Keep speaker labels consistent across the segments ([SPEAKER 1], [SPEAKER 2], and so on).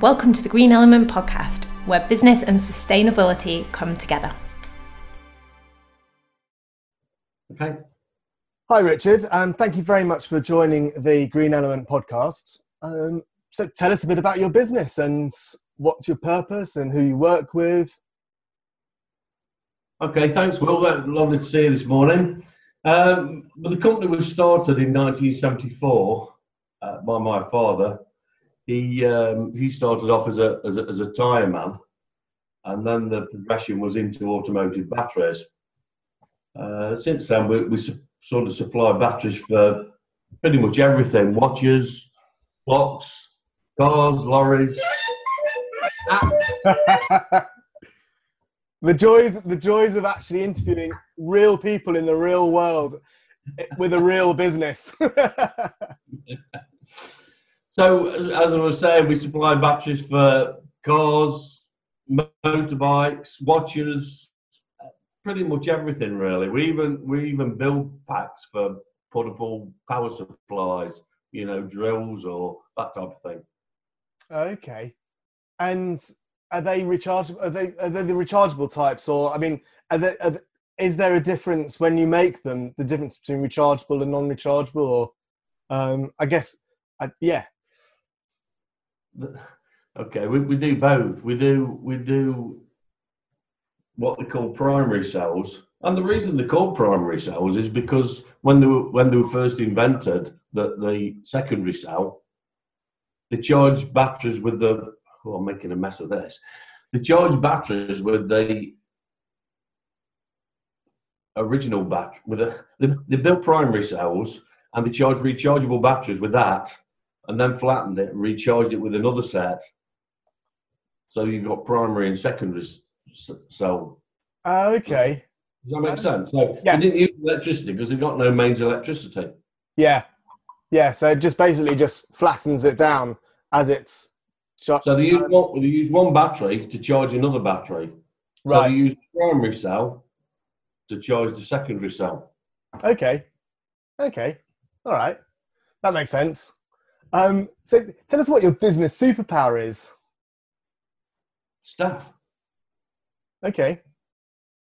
[SPEAKER 1] Welcome to the Green Element podcast, where business and sustainability come together.
[SPEAKER 2] Okay.
[SPEAKER 3] Hi, Richard, and thank you very much for joining the Green Element podcast. Um, so, tell us a bit about your business and what's your purpose and who you work with.
[SPEAKER 2] Okay, thanks, Will. Lovely to see you this morning. Um, well, the company was started in 1974 uh, by my father. He um, he started off as a as a, as a tyre man, and then the progression was into automotive batteries. Uh, since then, we, we su- sort of supply batteries for pretty much everything: watches, clocks, cars, lorries.
[SPEAKER 3] the joys the joys of actually interviewing real people in the real world with a real business.
[SPEAKER 2] so, as, I was saying, we supply batteries for cars, motorbikes, watches, pretty much everything really. We even we even build packs for portable power supplies, you know, drills or that type of thing.
[SPEAKER 3] Okay, and are they rechargeable? Are they are they the rechargeable types, or I mean, are they, are they, is there a difference when you make them? The difference between rechargeable and non-rechargeable, or um, I guess, I, yeah.
[SPEAKER 2] Okay, we, we do both. We do we do what they call primary cells, and the reason they're called primary cells is because when they were when they were first invented, that the secondary cell, they charged batteries with the oh, I'm making a mess of this. They charged batteries with the original battery, with a, they, they built primary cells and they charged rechargeable batteries with that and then flattened it and recharged it with another set. So you've got primary and secondary cell.
[SPEAKER 3] Uh, okay.
[SPEAKER 2] Does that make sense? So yeah. they didn't use electricity because they've got no mains electricity.
[SPEAKER 3] Yeah. Yeah. So it just basically just flattens it down as it's
[SPEAKER 2] so they use one, they use one battery to charge another battery. Right. So they use the primary cell to charge the secondary cell.
[SPEAKER 3] Okay. Okay. All right. That makes sense. Um, so tell us what your business superpower is.
[SPEAKER 2] Staff.
[SPEAKER 3] Okay.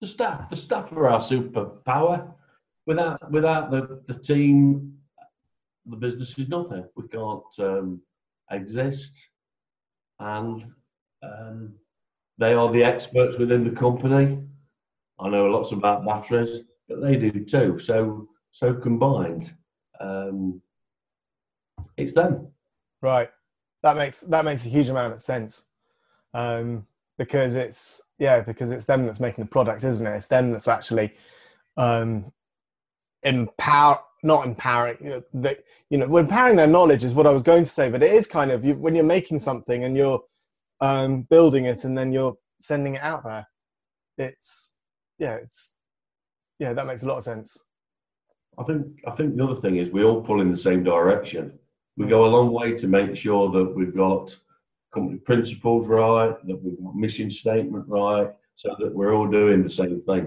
[SPEAKER 2] The staff. The staff are our superpower. Without without the, the team, the business is nothing. We can't um, exist and um, they are the experts within the company. I know lots about batteries, but they do too. So so combined, um, it's them.
[SPEAKER 3] Right. That makes that makes a huge amount of sense. Um, because it's yeah, because it's them that's making the product, isn't it? It's them that's actually um, empower not empowering you know, they, you know empowering their knowledge is what i was going to say but it is kind of you, when you're making something and you're um, building it and then you're sending it out there it's yeah it's yeah that makes a lot of sense
[SPEAKER 2] i think i think the other thing is we all pull in the same direction we go a long way to make sure that we've got company principles right that we've got mission statement right so that we're all doing the same thing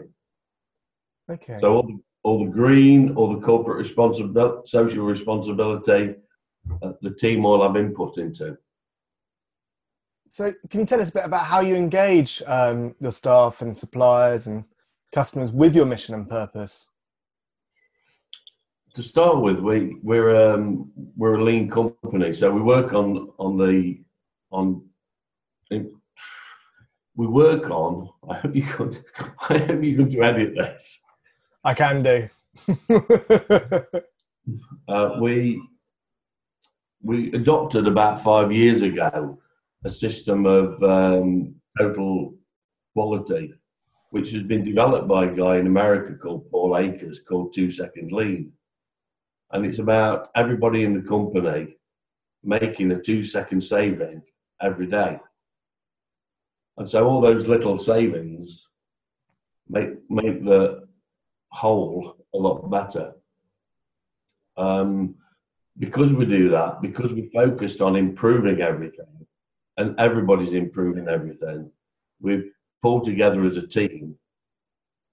[SPEAKER 3] okay
[SPEAKER 2] so all the, all the green, all the corporate responsibility, social responsibility, uh, the team all have input into.
[SPEAKER 3] So, can you tell us a bit about how you engage um, your staff and suppliers and customers with your mission and purpose?
[SPEAKER 2] To start with, we we're um, we're a lean company, so we work on on the on. We work on. I hope you can. I hope you can edit this.
[SPEAKER 3] I can do.
[SPEAKER 2] uh, we we adopted about five years ago a system of um, total quality, which has been developed by a guy in America called Paul Akers, called Two Second Lean, and it's about everybody in the company making a two second saving every day. And so all those little savings make make the whole a lot better. Um, because we do that, because we focused on improving everything, and everybody's improving everything, we've pulled together as a team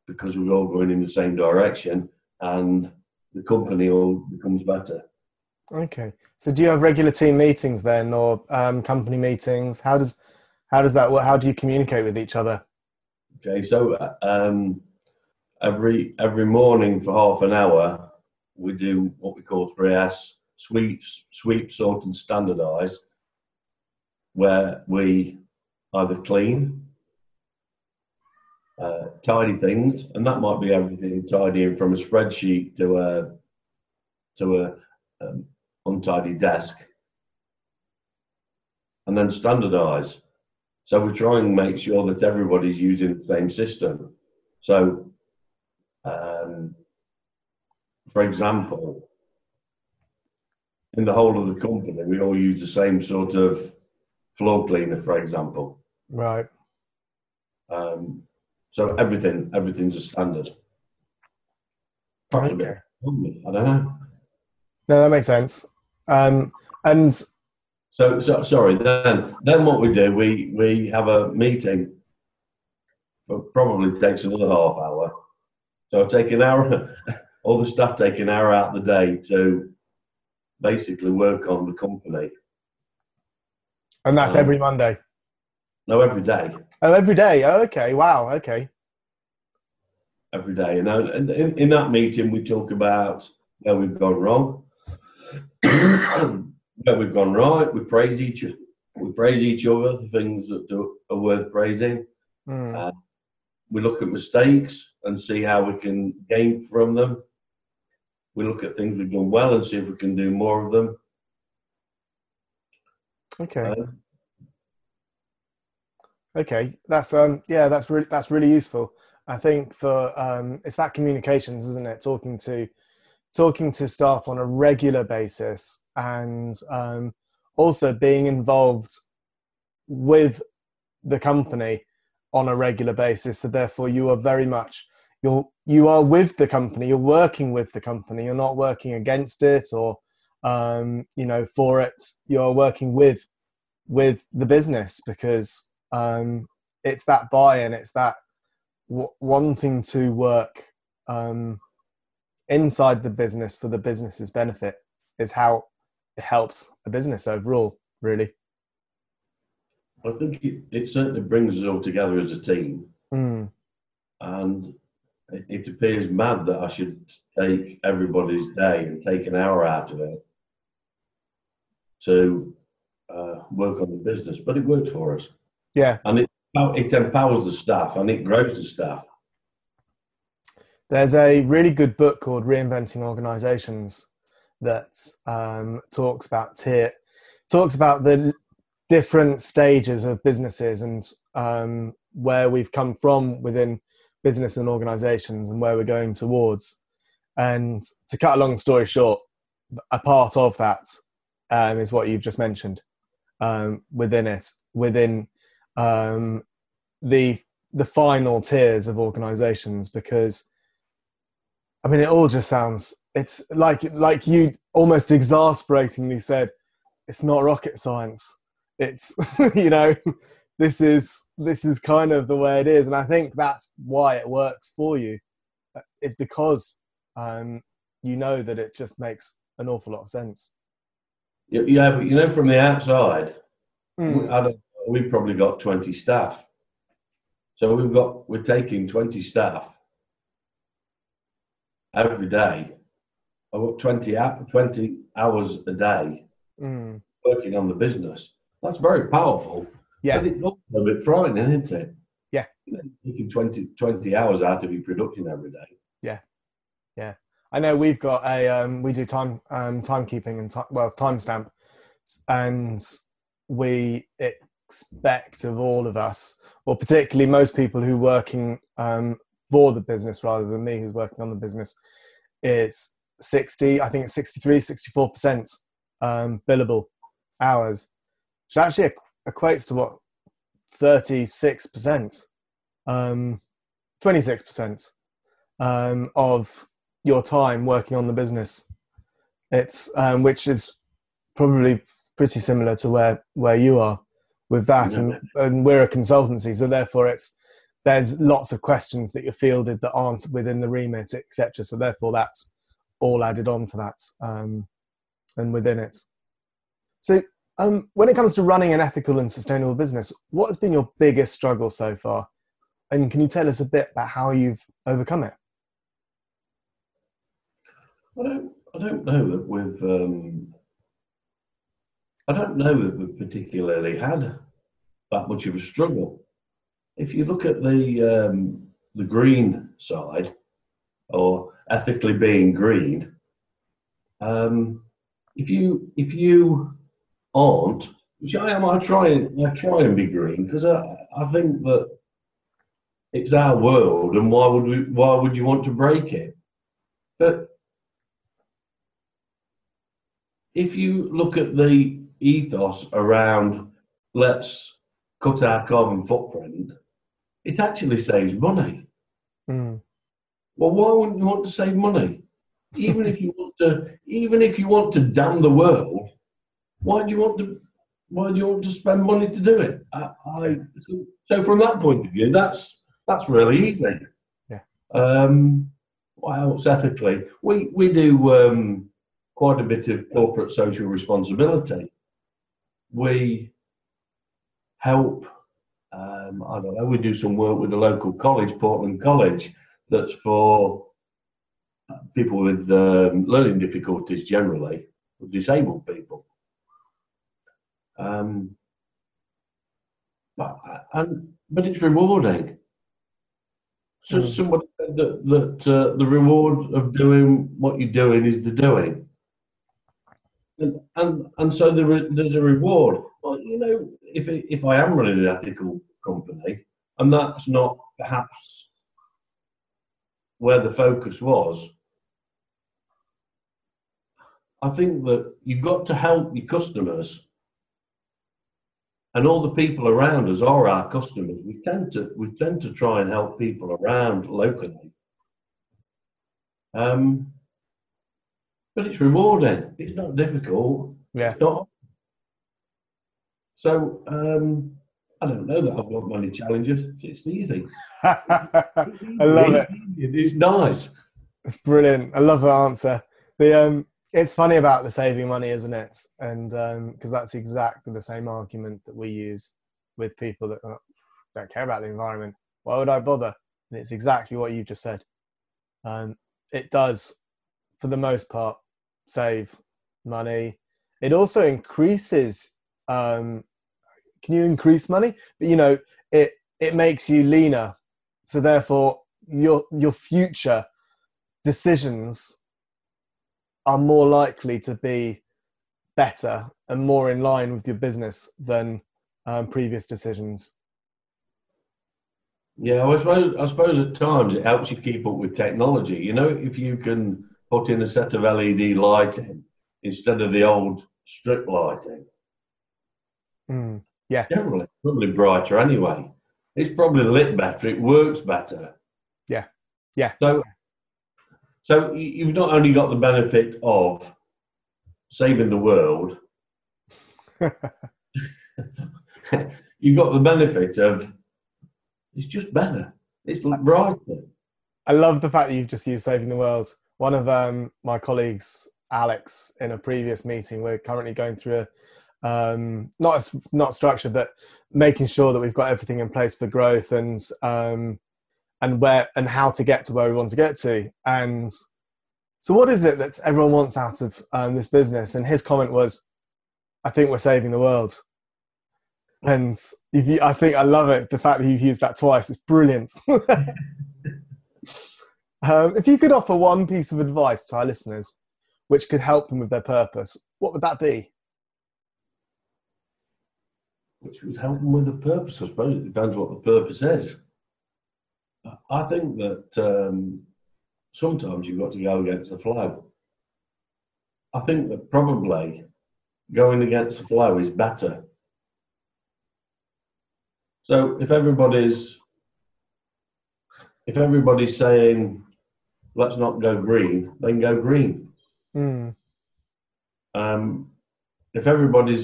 [SPEAKER 2] because we're all going in the same direction, and the company all becomes better.
[SPEAKER 3] Okay. So do you have regular team meetings then, or um, company meetings? How does how does that work? How do you communicate with each other?
[SPEAKER 2] Okay, so um, every every morning for half an hour, we do what we call three S: sweep, sweep, sort, and standardise, where we either clean, uh, tidy things, and that might be everything tidying from a spreadsheet to a to a um, untidy desk, and then standardise. So we try and make sure that everybody's using the same system. So, um, for example, in the whole of the company, we all use the same sort of floor cleaner, for example.
[SPEAKER 3] Right.
[SPEAKER 2] Um, so everything, everything's a standard.
[SPEAKER 3] Okay.
[SPEAKER 2] I don't know.
[SPEAKER 3] No, that makes sense. Um, and
[SPEAKER 2] So, so sorry. Then, then what we do, we we have a meeting. But probably takes another half hour. So I take an hour. All the staff take an hour out of the day to basically work on the company.
[SPEAKER 3] and that's
[SPEAKER 2] Um,
[SPEAKER 3] every Monday.
[SPEAKER 2] No, every day,
[SPEAKER 3] Oh, every day. Oh, okay. Wow. Okay.
[SPEAKER 2] every day. And and in, in that meeting, we talk about where we've gone wrong, where we've gone right. We praise each we praise each other for things that do, are worth praising.
[SPEAKER 3] Hmm.
[SPEAKER 2] Uh, we look at mistakes and see how we can gain from them. We look at things we've done well and see if we can do more of them.
[SPEAKER 3] Okay.
[SPEAKER 2] Uh,
[SPEAKER 3] Okay, that's um yeah, that's really that's really useful. I think for um it's that communications, isn't it? Talking to talking to staff on a regular basis and um also being involved with the company on a regular basis. So therefore you are very much you're you are with the company, you're working with the company, you're not working against it or um, you know, for it, you're working with with the business because um, it's that buy-in it's that w- wanting to work um, inside the business for the business's benefit is how it helps a business overall really
[SPEAKER 2] I think it, it certainly brings us all together as a team.
[SPEAKER 3] mm.
[SPEAKER 2] And it, it appears mad that I should take everybody's day and take an hour out of it to uh, work on the business, but it works for us.
[SPEAKER 3] Yeah
[SPEAKER 2] And it, it empowers the staff and it grows the staff.
[SPEAKER 3] there's a really good book called reinventing organizations that um, talks about tier talks about the different stages of businesses and um, where we've come from within business and organizations and where we're going towards and to cut a long story short a part of that um, is what you've just mentioned um, within it within um, the the final tiers of organizations because I mean, it all just sounds. It's like like you almost exasperatingly said, it's not rocket science. It's you know, this is this is kind of the way it is, and I think that's why it works for you. It's because um, you know that it just makes an awful lot of sense.
[SPEAKER 2] Yeah, but you know, from the outside,
[SPEAKER 3] Mm.
[SPEAKER 2] I don't, we've probably got 20 staff. So we've got, we're taking 20 staff every day, about 20, hou- 20 hours a day
[SPEAKER 3] Mm.
[SPEAKER 2] working on the business. That's very powerful.
[SPEAKER 3] Yeah,
[SPEAKER 2] But it's also a bit frightening, isn't it?
[SPEAKER 3] Yeah.
[SPEAKER 2] Taking 20, 20 hours out of your production every day. Yeah. Yeah.
[SPEAKER 3] I know we've got a um, we do time um, timekeeping and ti well timestamp, and we expect of all of us, or particularly most people who working um, for the business rather than me who's working on the business, it's 60, I think it's 63, 64% um, billable hours, which actually equates to what 36%, um, 26% um, of your time working on the business. It's um, which is probably pretty similar to where where you are with that, and, and we're a consultancy, so therefore it's there's lots of questions that you're fielded that aren't within the remit, etc. So therefore that's all added on to that. Um, and within it. So, um, when it comes to running an ethical and sustainable business, what has been your biggest struggle so far? And can you tell us a bit about how you've overcome it?
[SPEAKER 2] I don't, I don't know that we've, um, I don't know that we've particularly had that much of a struggle. If you look at the um, the green side, or ethically being green, um, if you if you aren't, which I am, I try and I try and be green because I, I think that it's our world, and why would we, why would you want to break it? But if you look at the ethos around let's cut our carbon footprint, it actually saves money.
[SPEAKER 3] Mm.
[SPEAKER 2] Well, why wouldn't you want to save money? Even if you want to, even if you want to damn the world, why do you want to? Why do you want to spend money to do it? I, I so from that point of view, that's that's really easy.
[SPEAKER 3] Yeah.
[SPEAKER 2] Um, what else ethically? We we do um, quite a bit of corporate social responsibility. We help. Um, I don't know. We do some work with the local college, Portland College, that's for people with um, learning difficulties generally, disabled people. Um, but and but it's rewarding. So
[SPEAKER 3] Mm.
[SPEAKER 2] somebody said that that uh, the reward of doing what you're doing is the doing, and and and so there is, there's a reward. Well, you know, if if I am running an ethical company, and that's not perhaps where the focus was, I think that you've got to help your customers. And all the people around us are our customers. We tend to we tend to try and help people around locally. Um, but it's rewarding. It's not difficult.
[SPEAKER 3] Yeah.
[SPEAKER 2] Not. So um, I don't know that I've got many challenges. It's easy.
[SPEAKER 3] I love it.
[SPEAKER 2] It's nice.
[SPEAKER 3] It's brilliant. I love the answer. The um, it's funny about the saving money, isn't it? And because that's exactly the same argument that we use with people that uh, don't care about the environment. Why would I bother? And it's exactly what you just said. Um, it does, for the most part, save money. It also increases. Um, can you increase money? But you know, it it makes you leaner. So therefore, your your future decisions are more likely to be better and more in line with your business than um, previous decisions.
[SPEAKER 2] Yeah, I suppose I suppose at times it helps you keep up with technology. You know, if you can put in a set of LED lighting instead of the old strip lighting,
[SPEAKER 3] Mm.
[SPEAKER 2] Yeah. Generally probably brighter anyway. It's probably lit better. It works better.
[SPEAKER 3] Yeah. Yeah.
[SPEAKER 2] So, so you- you've not only got the benefit of saving the world, you've got the benefit of it's just better. It's brighter.
[SPEAKER 3] I love the fact that you've just used saving the world. One of um, my colleagues, Alex, in a previous meeting, we're currently going through a um, not a not structure, but making sure that we've got everything in place for growth and um, and where and how to get to where we want to get to. And so, what is it that everyone wants out of um, this business? And his comment was, "I think we're saving the world." And you, I think I love it. The fact that you've used that twice, it's brilliant. Um, if you could offer one piece of advice to our listeners which could help them with their purpose, what would that be?
[SPEAKER 2] which would help them with the purpose. I suppose it depends what the purpose is. I think that um, sometimes you've got to go against the flow. I think that probably going against the flow is better. So if everybody's if everybody's saying let's not go green, then go green.
[SPEAKER 3] Mm.
[SPEAKER 2] Um, if everybody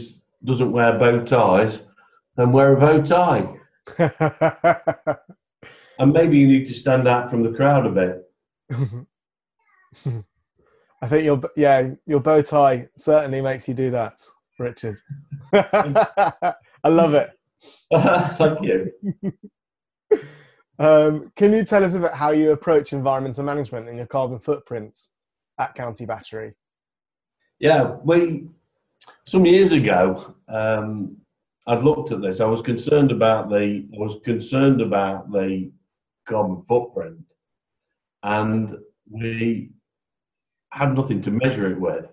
[SPEAKER 2] doesn't wear bow ties, then wear a bow tie. And maybe you need to stand out from the crowd a bit.
[SPEAKER 3] I think your yeah your bow tie certainly makes you do that, Richard. I love it.
[SPEAKER 2] Thank you.
[SPEAKER 3] Um, can you tell us about how you approach environmental management and your carbon footprints at County Battery?
[SPEAKER 2] Yeah, we some years ago, um, I'd looked at this. I was concerned about the I was concerned about the carbon footprint, and we had nothing to measure it with.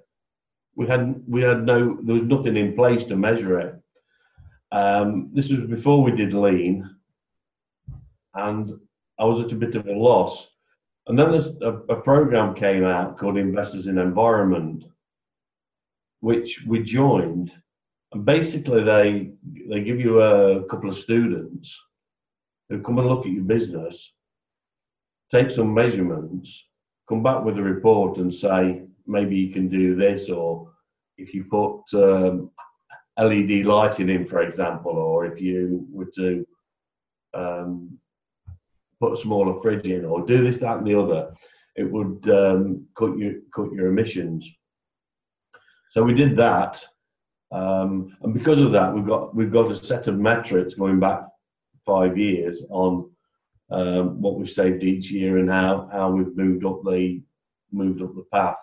[SPEAKER 2] We had we had no there was nothing in place to measure it. Um, this was before we did lean, and I was at a bit of a loss. And then this, a, a program came out called Investors in Environment, which we joined. And basically, they they give you a couple of students who come and look at your business, take some measurements, come back with a report, and say maybe you can do this, or if you put um, LED lighting in, for example, or if you were to um, put a smaller fridge in, or do this, that, and the other, it would um, cut your cut your emissions. So we did that, um, and because of that, we've got we've got a set of metrics going back five years on um, what we've saved each year and how how we've moved up the moved up the path.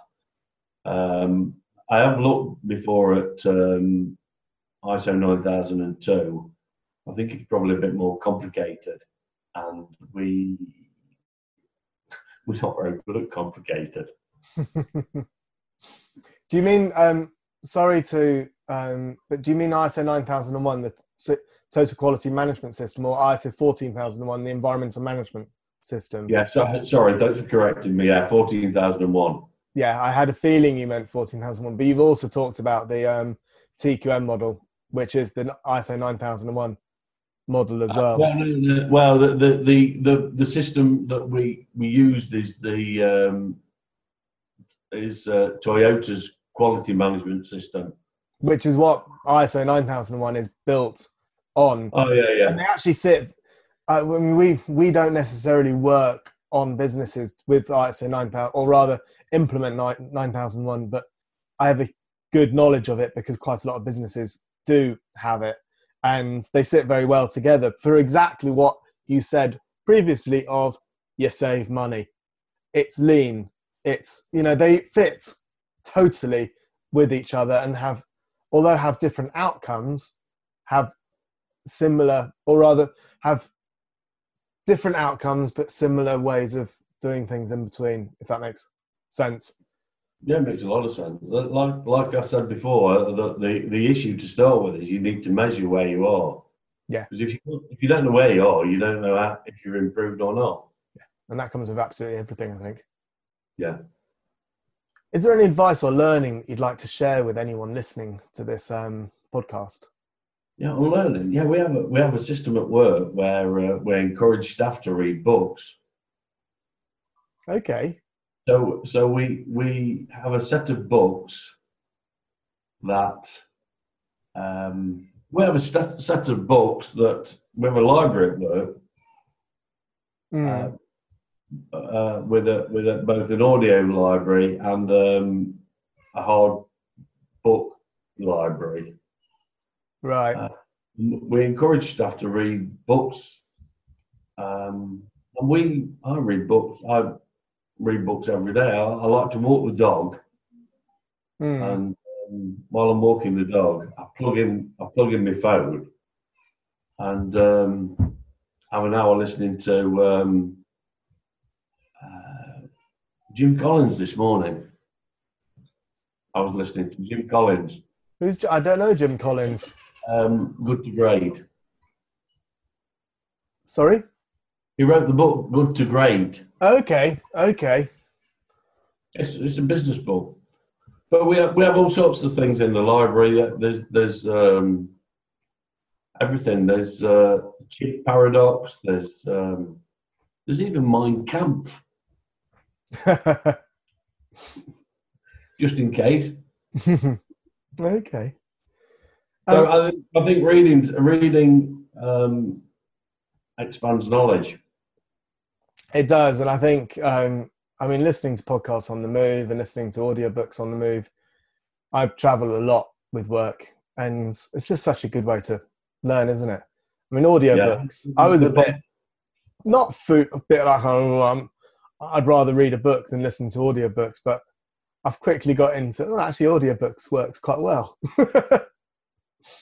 [SPEAKER 2] Um, I have looked before at um, ISO 9002. I think it's probably a bit more complicated, and we we're not very good at complicated.
[SPEAKER 3] do you mean um, sorry to um, but do you mean ISO 9001 the t- total quality management system or ISO 14001 the environmental management system
[SPEAKER 2] Yeah, so, sorry, thanks for correcting me. Yeah, 14,001.
[SPEAKER 3] yeah I had a feeling you meant 14001 but you've also talked about the um, TQM model which is the ISO 9001 model as well
[SPEAKER 2] Well, no, no, well the, the, the, the, the system that we, we used is the um, is uh, Toyota's quality management system.
[SPEAKER 3] which is what ISO 9001 is built on
[SPEAKER 2] Oh yeah, yeah.
[SPEAKER 3] and they actually sit. Uh, I mean, we we don't necessarily work on businesses with ISO 9000, or rather implement 9 9001, but I have a good knowledge of it because quite a lot of businesses do have it, and they sit very well together for exactly what you said previously. Of you save money, it's lean, it's you know they fit totally with each other and have although have different outcomes have similar or rather have different outcomes but similar ways of doing things in between if that makes sense
[SPEAKER 2] Yeah, it makes a lot of sense. Like like I said before, the, the, the issue to start with is you need to measure where you are.
[SPEAKER 3] Yeah.
[SPEAKER 2] Because if you if you don't know where you are, you don't know how, if you're improved or not. Yeah.
[SPEAKER 3] and that comes with absolutely everything i think
[SPEAKER 2] Yeah.
[SPEAKER 3] is there any advice or learning you'd like to share with anyone listening to this um, podcast
[SPEAKER 2] Yeah, I'm learning. Yeah, we have a, we have a system at work where uh, we encourage staff to read books.
[SPEAKER 3] okay
[SPEAKER 2] So so we we have a set of books that um, we have a set, set of books that we have a library at work
[SPEAKER 3] Mm.
[SPEAKER 2] uh, uh, with a with a, both an audio library and um, a hard book library.
[SPEAKER 3] right
[SPEAKER 2] uh, We encourage staff to read books, um, and we I read books. I read books every day. I, I like to walk the dog,
[SPEAKER 3] Mm.
[SPEAKER 2] and um, while I'm walking the dog, I plug in I plug in my phone, and um, have an hour listening to um, uh, Jim Collins this morning. I was listening to Jim Collins.
[SPEAKER 3] who's i don't know jim collins
[SPEAKER 2] Um, Good to Great.
[SPEAKER 3] sorry
[SPEAKER 2] He wrote the book Good to Great.
[SPEAKER 3] okay okay
[SPEAKER 2] It's, it's a business book, but we have, we have all sorts of things in the library. There's there's um, everything. There's uh, Chimp Paradox. There's um, there's even Mein Kampf, just in case.
[SPEAKER 3] okay
[SPEAKER 2] So
[SPEAKER 3] Um,
[SPEAKER 2] I think I think reading reading um, expands knowledge.
[SPEAKER 3] It does, and I think um, I mean, listening to podcasts on the move and listening to audiobooks on the move, I travel a lot with work, and it's just such a good way to learn, isn't it? I mean, audiobooks. Yeah. I was a bit not food, a bit like oh, um, I'd rather read a book than listen to audiobooks, but I've quickly got into oh, actually audiobooks works quite well.
[SPEAKER 2] it,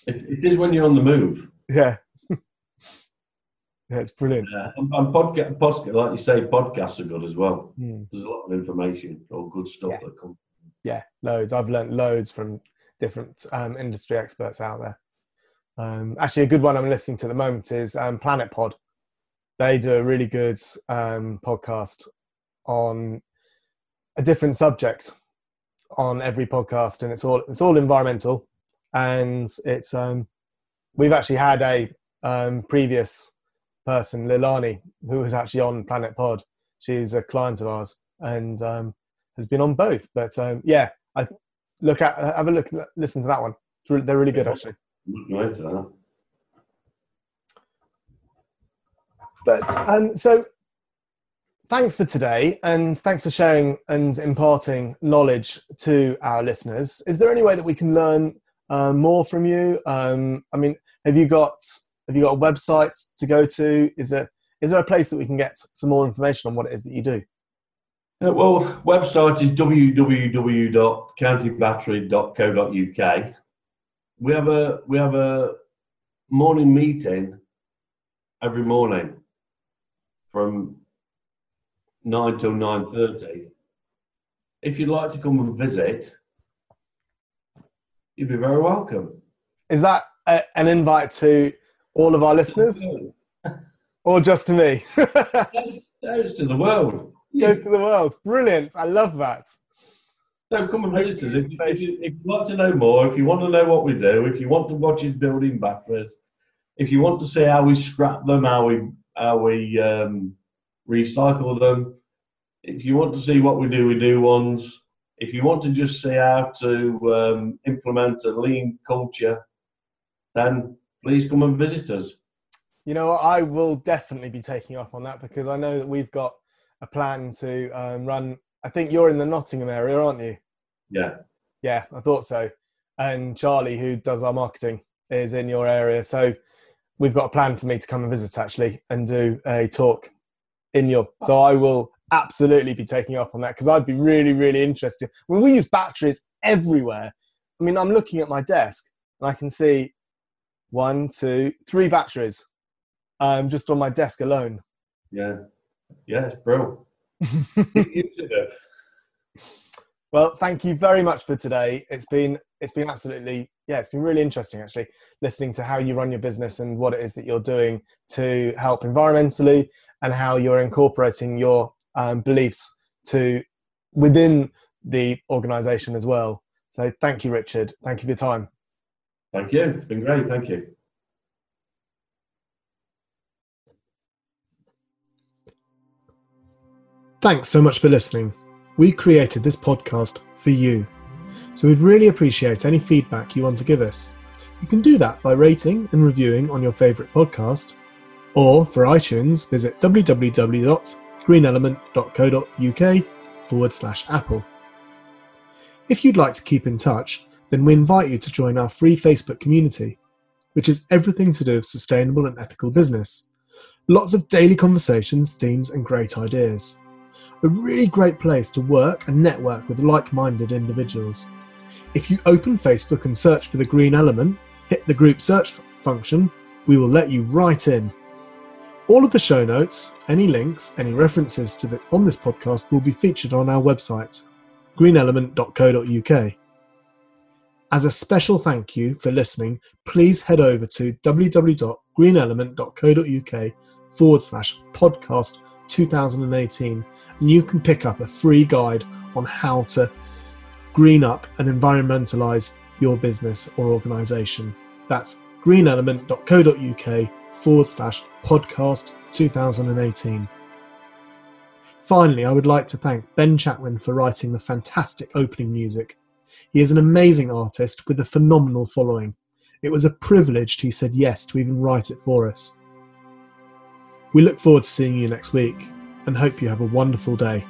[SPEAKER 2] it is when you're on the move.
[SPEAKER 3] Yeah. It's brilliant.
[SPEAKER 2] Yeah, and, and podcast, podcast, like you say, podcasts are good as well. Mm. There's a lot of information, all good stuff
[SPEAKER 3] yeah.
[SPEAKER 2] that comes.
[SPEAKER 3] Yeah, loads. I've learned loads from different um, industry experts out there. Um, actually, a good one I'm listening to at the moment is um, Planet Pod. They do a really good um, podcast on a different subject on every podcast, and it's all it's all environmental, and it's um, we've actually had a um, previous person, Lilani, who was actually on Planet Pod. She's a client of ours and um, has been on both. But um, yeah, I look at have a look, listen to that one. They're really good, actually. But um, so, thanks for today, and thanks for sharing and imparting knowledge to our listeners. Is there any way that we can learn uh, more from you? Um, I mean, have you got have you got a website to go to? Is there is there a place that we can get some more information on what it is that you do?
[SPEAKER 2] Uh, well, website is www.countybattery.co.uk. We have a we have a morning meeting every morning from nine till nine thirty. If you'd like to come and visit, you'd be very welcome.
[SPEAKER 3] Is that a, an invite to all of our listeners, or just to me?
[SPEAKER 2] Goes to the world.
[SPEAKER 3] Goes to the world. Brilliant. I love that.
[SPEAKER 2] So come and visit us. If, if, you, if you want to know more, if you want to know what we do, if you want to watch us building batteries, if you want to see how we scrap them, how we how we um, recycle them, if you want to see what we do, we do ones. If you want to just see how to um, implement a lean culture, then please come and visit us.
[SPEAKER 3] You know, I will definitely be taking up on that because I know that we've got a plan to um, run. I think you're in the Nottingham area, aren't you?
[SPEAKER 2] Yeah.
[SPEAKER 3] Yeah, I thought so. And Charlie, who does our marketing, is in your area. So we've got a plan for me to come and visit actually and do a talk in your. So I will absolutely be taking up on that because I'd be really, really interested. I mean, we use batteries everywhere. I mean, I'm looking at my desk and I can see one, two, three batteries um, just on my desk alone.
[SPEAKER 2] Yeah. Yeah, it's bro.
[SPEAKER 3] well, thank you very much for today. It's been it's been absolutely yeah, it's been really interesting actually listening to how you run your business and what it is that you're doing to help environmentally and how you're incorporating your um, beliefs to within the organization as well. So thank you, Richard. Thank you for your time.
[SPEAKER 2] Thank you. It's been great. Thank you.
[SPEAKER 3] Thanks so much for listening. We created this podcast for you. So we'd really appreciate any feedback you want to give us. You can do that by rating and reviewing on your favourite podcast, or for iTunes, visit www.greenelement.co.uk forward slash Apple. If you'd like to keep in touch, then we invite you to join our free Facebook community, which is everything to do with sustainable and ethical business. Lots of daily conversations, themes, and great ideas. A really great place to work and network with like minded individuals. If you open Facebook and search for the green element, hit the group search function, we will let you right in. All of the show notes, any links, any references to the on this podcast will be featured on our website, greenelement.co.uk. As a special thank you for listening, please head over to www.greenelement.co.uk forward slash podcast 2018 and you can pick up a free guide on how to green up and environmentalize your business or organization. That's greenelement.co.uk forward slash podcast 2018. Finally, I would like to thank Ben Chatwin for writing the fantastic opening music he is an amazing artist with a phenomenal following. It was a privilege he said yes to even write it for us. We look forward to seeing you next week and hope you have a wonderful day.